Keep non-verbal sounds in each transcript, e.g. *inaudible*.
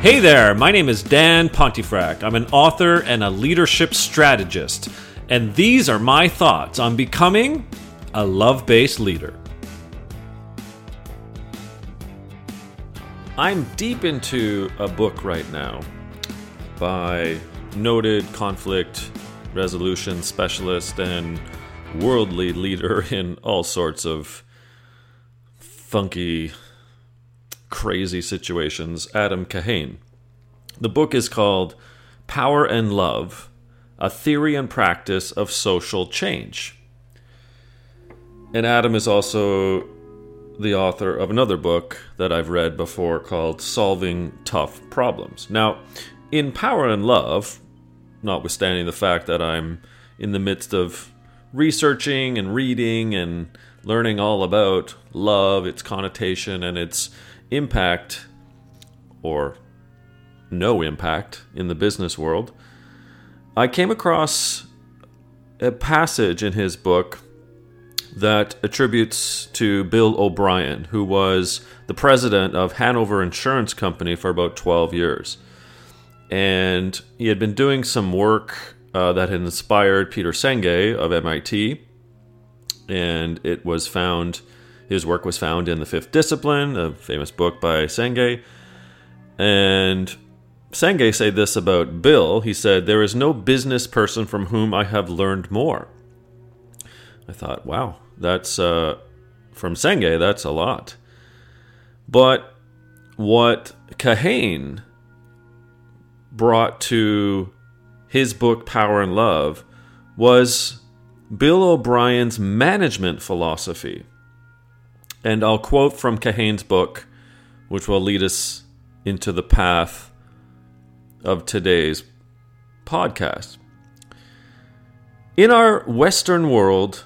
Hey there, my name is Dan Pontefract. I'm an author and a leadership strategist, and these are my thoughts on becoming a love based leader. I'm deep into a book right now by noted conflict resolution specialist and worldly leader *laughs* in all sorts of funky crazy situations, Adam Kahane. The book is called Power and Love A Theory and Practice of Social Change. And Adam is also the author of another book that I've read before called Solving Tough Problems. Now, in Power and Love, notwithstanding the fact that I'm in the midst of researching and reading and learning all about love, its connotation, and its impact or no impact in the business world, I came across a passage in his book that attributes to Bill O'Brien, who was the president of Hanover Insurance Company for about 12 years. And he had been doing some work uh, that had inspired Peter Senge of MIT. And it was found his work was found in The Fifth Discipline, a famous book by Senge. And Senge said this about Bill. He said, There is no business person from whom I have learned more. I thought, wow, that's uh, from Senge, that's a lot. But what Kahane brought to his book, Power and Love, was Bill O'Brien's management philosophy. And I'll quote from Kahane's book, which will lead us into the path of today's podcast. In our Western world,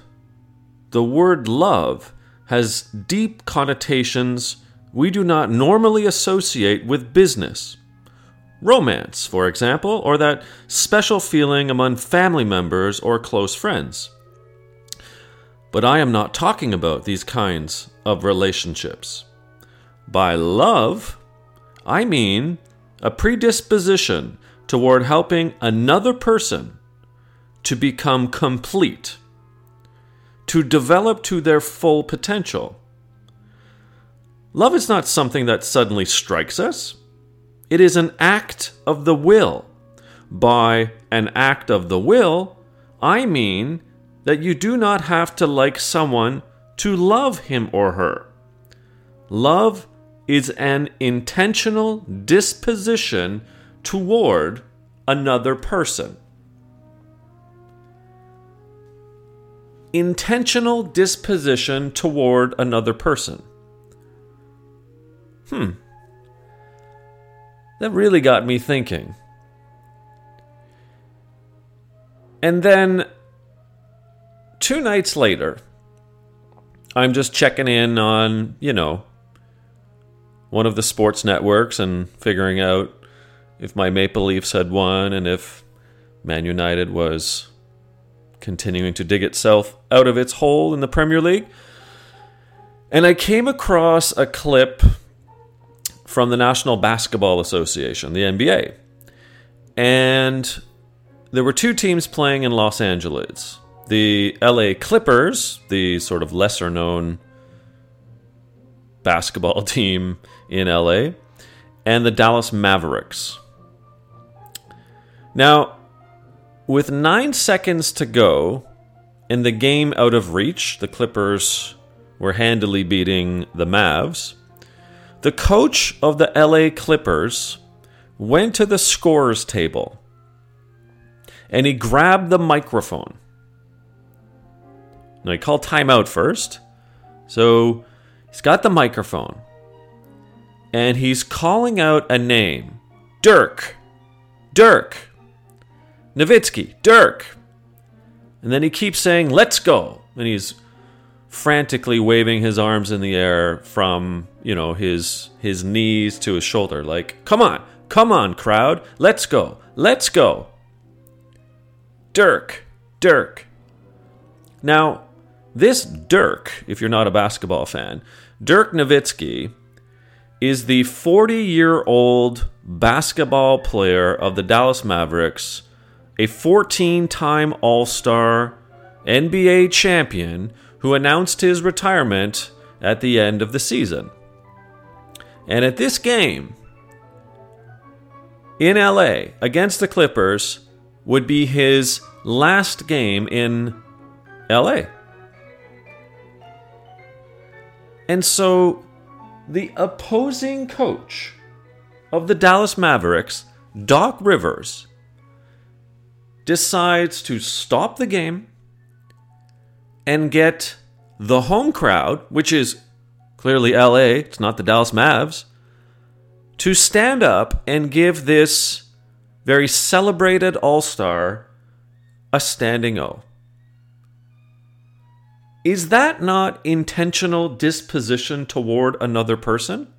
the word love has deep connotations we do not normally associate with business. Romance, for example, or that special feeling among family members or close friends. But I am not talking about these kinds of relationships. By love, I mean a predisposition toward helping another person to become complete, to develop to their full potential. Love is not something that suddenly strikes us. It is an act of the will. By an act of the will, I mean that you do not have to like someone to love him or her. Love is an intentional disposition toward another person. Intentional disposition toward another person. Hmm. That really got me thinking. And then two nights later, I'm just checking in on, you know, one of the sports networks and figuring out if my Maple Leafs had won and if Man United was continuing to dig itself out of its hole in the Premier League. And I came across a clip from the National Basketball Association, the NBA. And there were two teams playing in Los Angeles the LA Clippers, the sort of lesser known basketball *laughs* team in LA, and the Dallas Mavericks. Now, with nine seconds to go, and the game out of reach, the Clippers were handily beating the Mavs. The coach of the LA Clippers went to the scorers table and he grabbed the microphone now he called timeout first. So he's got the microphone. And he's calling out a name. Dirk. Dirk. Nowitzki. Dirk. And then he keeps saying, let's go. And he's frantically waving his arms in the air from, you know, his his knees to his shoulder. Like, come on, come on, crowd, let's go, let's go. Dirk, Dirk. Now, this Dirk, if you're not a basketball fan, Dirk Nowitzki is the 40 year old basketball player of the Dallas Mavericks, a 14 time All Star NBA champion who announced his retirement at the end of the season. And at this game in LA against the Clippers would be his last game in LA. And so the opposing coach of the Dallas Mavericks, Doc Rivers, decides to stop the game and get the home crowd, which is clearly LA, it's not the Dallas Mavs, to stand up and give this very celebrated All Star a standing O. Is that not intentional disposition toward another person?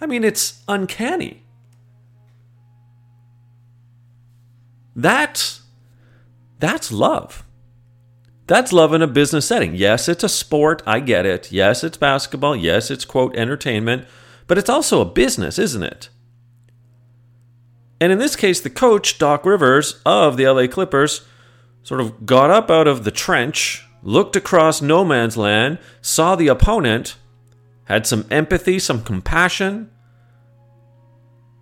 I mean, it's uncanny. That, that's love. That's love in a business setting. Yes, it's a sport. I get it. Yes, it's basketball. Yes, it's quote entertainment. But it's also a business, isn't it? And in this case, the coach, Doc Rivers of the LA Clippers, sort of got up out of the trench looked across no man's land, saw the opponent, had some empathy, some compassion,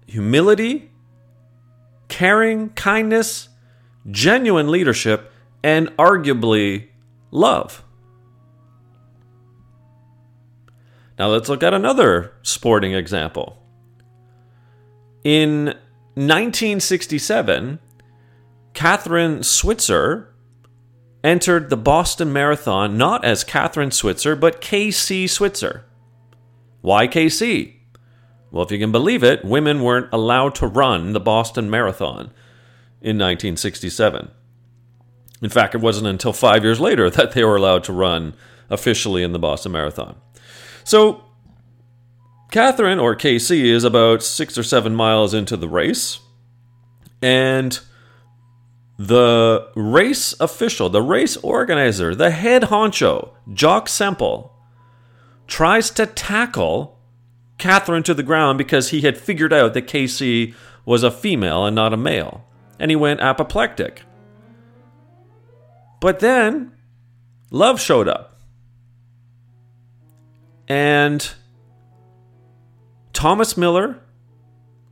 humility, caring, kindness, genuine leadership, and arguably love. Now let's look at another sporting example. In 1967, Kathrine Switzer entered the Boston Marathon not as Kathrine Switzer, but KC Switzer. Why KC? Well, if you can believe it, women weren't allowed to run the Boston Marathon in 1967. In fact, it wasn't until five years later *laughs* that they were allowed to run officially in the Boston Marathon. So, Kathrine, or KC, is about six or seven miles into the race. And the race official, the race organizer, the head honcho, Jock Semple, tries to tackle Kathrine to the ground because he had figured out that KC was a female and not a male. And he went apoplectic. But then Love showed up. And Thomas Miller,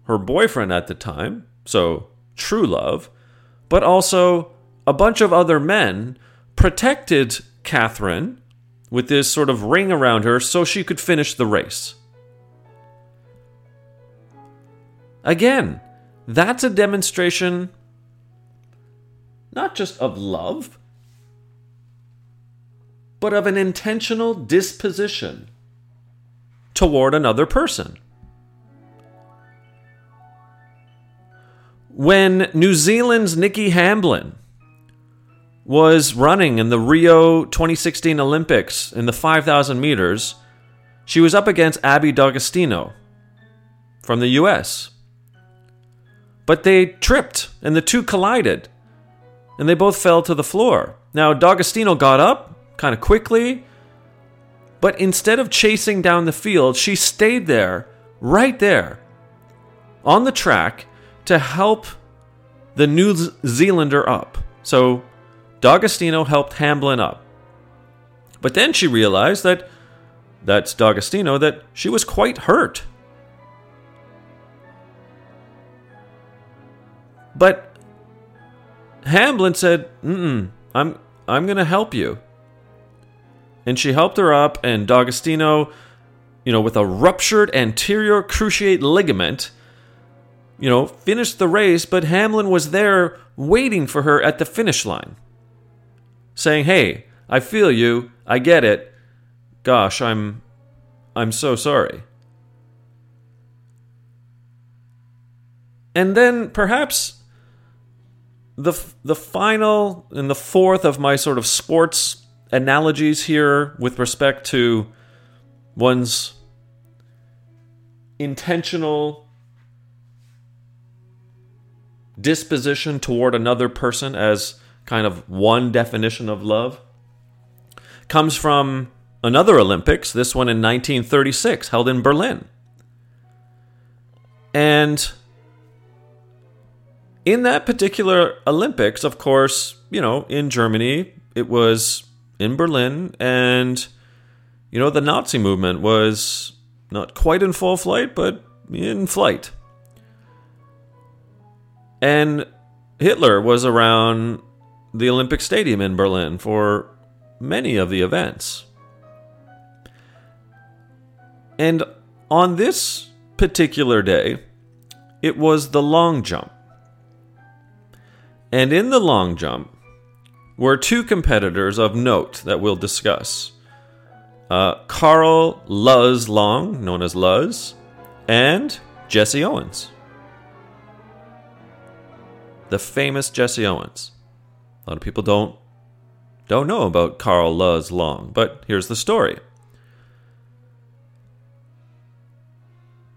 her boyfriend at the time, so true love, but also a bunch of other men protected Kathrine with this sort of ring around her so she could finish the race. Again, that's a demonstration not just of love, but of an intentional disposition toward another person. When New Zealand's Nikki Hamblin was running in the Rio 2016 Olympics in the 5,000 meters, she was up against Abbey D'Agostino from the US. But they tripped and the two collided and they both fell to the floor. Now, D'Agostino got up kind of quickly, but instead of chasing down the field, she stayed there, right there, on the track, to help the New Zealander up. So D'Agostino helped Hamblin up. But then she realized that that's D'Agostino that she was quite hurt. But Hamblin said, Mm-mm, I'm I'm gonna help you. And she helped her up, and D'Agostino, you know, with a ruptured anterior cruciate ligament, you know, finished the race, but Hamblin was there waiting for her at the finish line, saying, "Hey, I feel you. I get it. Gosh, I'm I'm so sorry." And then perhaps the the final and the fourth of my sort of sports analogies here with respect to one's intentional disposition toward another person as kind of one definition of love comes from another Olympics, this one in 1936, held in Berlin. And in that particular Olympics, of course, you know, in Germany, it was in Berlin, and, you know, the Nazi movement was not quite in full flight, but in flight. And Hitler was around the Olympic Stadium in Berlin for many of the events. And on this particular day, it was the long jump. And in the long jump were two competitors of note that we'll discuss uh, Carl Luz Long, known as Luz, and Jesse Owens. The famous Jesse Owens. A lot of people don't don't know about Carl Luz Long, but here's the story.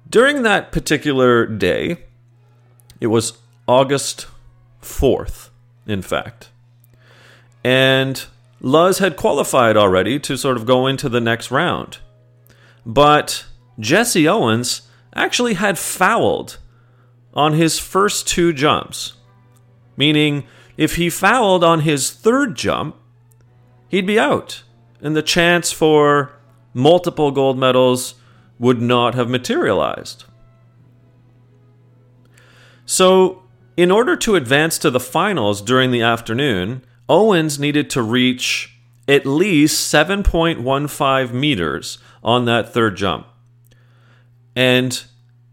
During that particular day, it was August 4th, in fact. And Luz had qualified already to sort of go into the next round. But Jesse Owens actually had fouled on his first two jumps, meaning if he fouled on his third jump, he'd be out, and the chance for multiple gold medals would not have materialized. So, in order to advance to the finals during the afternoon, Owens needed to reach at least 7.15 meters on that third jump. And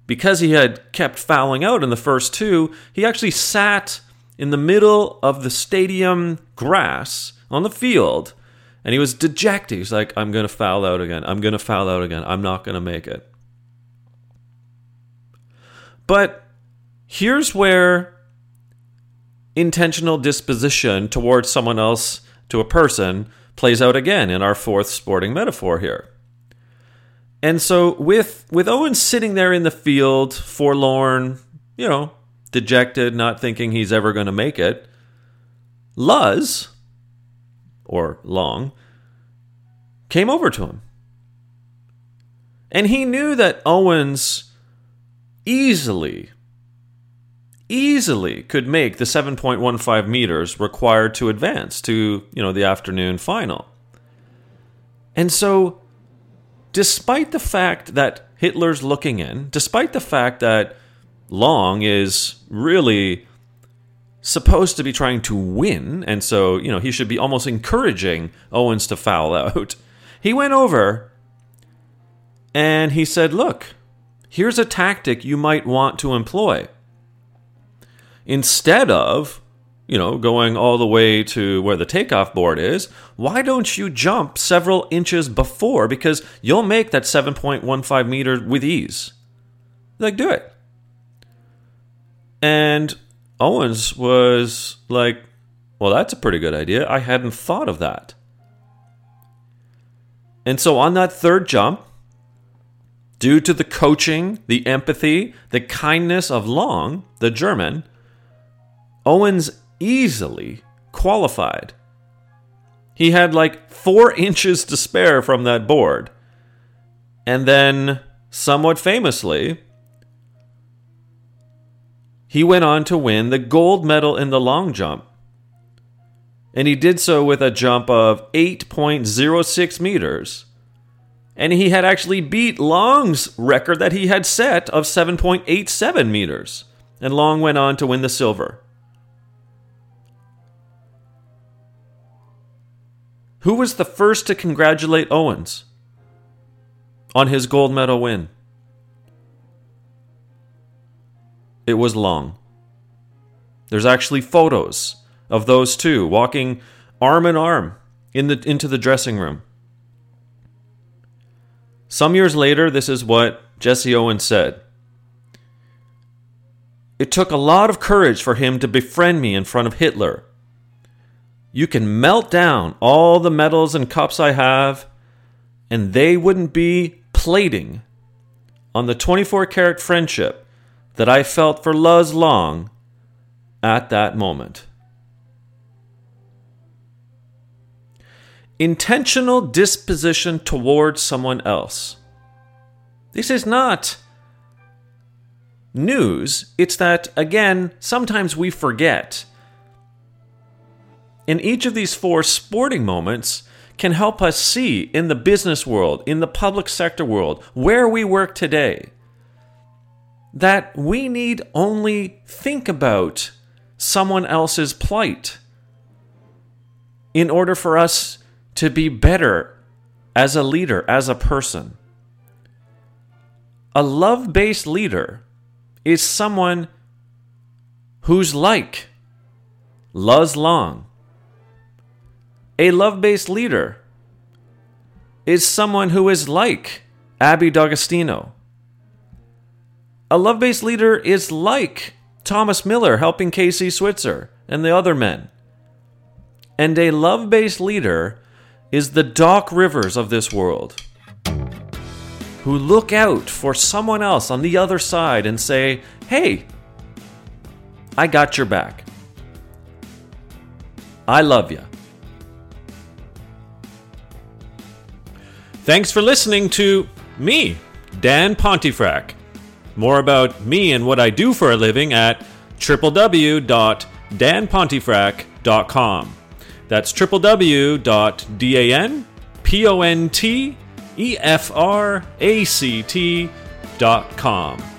because he had kept fouling out in the first two, he actually sat in the middle of the stadium grass on the field and he was dejected. He's like, I'm going to foul out again. I'm going to foul out again. I'm not going to make it. But here's where intentional disposition towards someone else, to a person, plays out again in our fourth sporting metaphor here. And so with with Owen sitting there in the field, forlorn, you know, dejected, not thinking he's ever going to make it, Luz or Long came over to him. And he knew that Owens easily easily could make the 7.15 meters required to advance to, you know, the afternoon final. And so despite the fact that Hitler's looking in, despite the fact that Long is really supposed to be trying to win, and so, you know, he should be almost encouraging Owens to foul out. *laughs* He went over and he said, Look, here's a tactic you might want to employ instead of you know, going all the way to where the takeoff board is, why don't you jump several inches before? Because you'll make that 7.15 meter with ease. Like, do it. And Owens was like, well, that's a pretty good idea. I hadn't thought of that. And so on that third jump, due to the coaching, the empathy, the kindness of Long, the German, Owens easily qualified. He had like four *laughs* inches to spare from that board. And then, somewhat famously, he went on to win the gold medal in the long jump. And he did so with a jump of 8.06 meters. And he had actually beat Long's record that he had set of 7.87 meters. And Long went on to win the silver. Who was the first to congratulate Owens on his gold medal win? It was Long. There's actually photos of those two walking arm in arm in the, into the dressing room. Some years later, this is what Jesse Owens said. It took a lot of courage for him to befriend me in front of Hitler you can melt down all the medals and cups I have, and they wouldn't be plating on the 24 karat friendship that I felt for Luz Long at that moment. Intentional disposition towards someone else. This is not news. It's that, again, sometimes we forget. In each of these four sporting moments, can help us see in the business world, in the public sector world, where we work today, that we need only think about someone else's plight in order for us to be better as a leader, as a person. A love based leader is someone who's like Luz Long. A love based leader is someone who is like Abbey D'Agostino. A love based leader is like Thomas Miller helping Casey Switzer and the other men. And a love based leader is the Doc Rivers of this world who look out for someone else on the other side and say, hey, I got your back. I love you. Thanks for listening to me, Dan Pontefract. More about me and what I do for a living at www.danpontefract.com. That's www.danpontefract.com.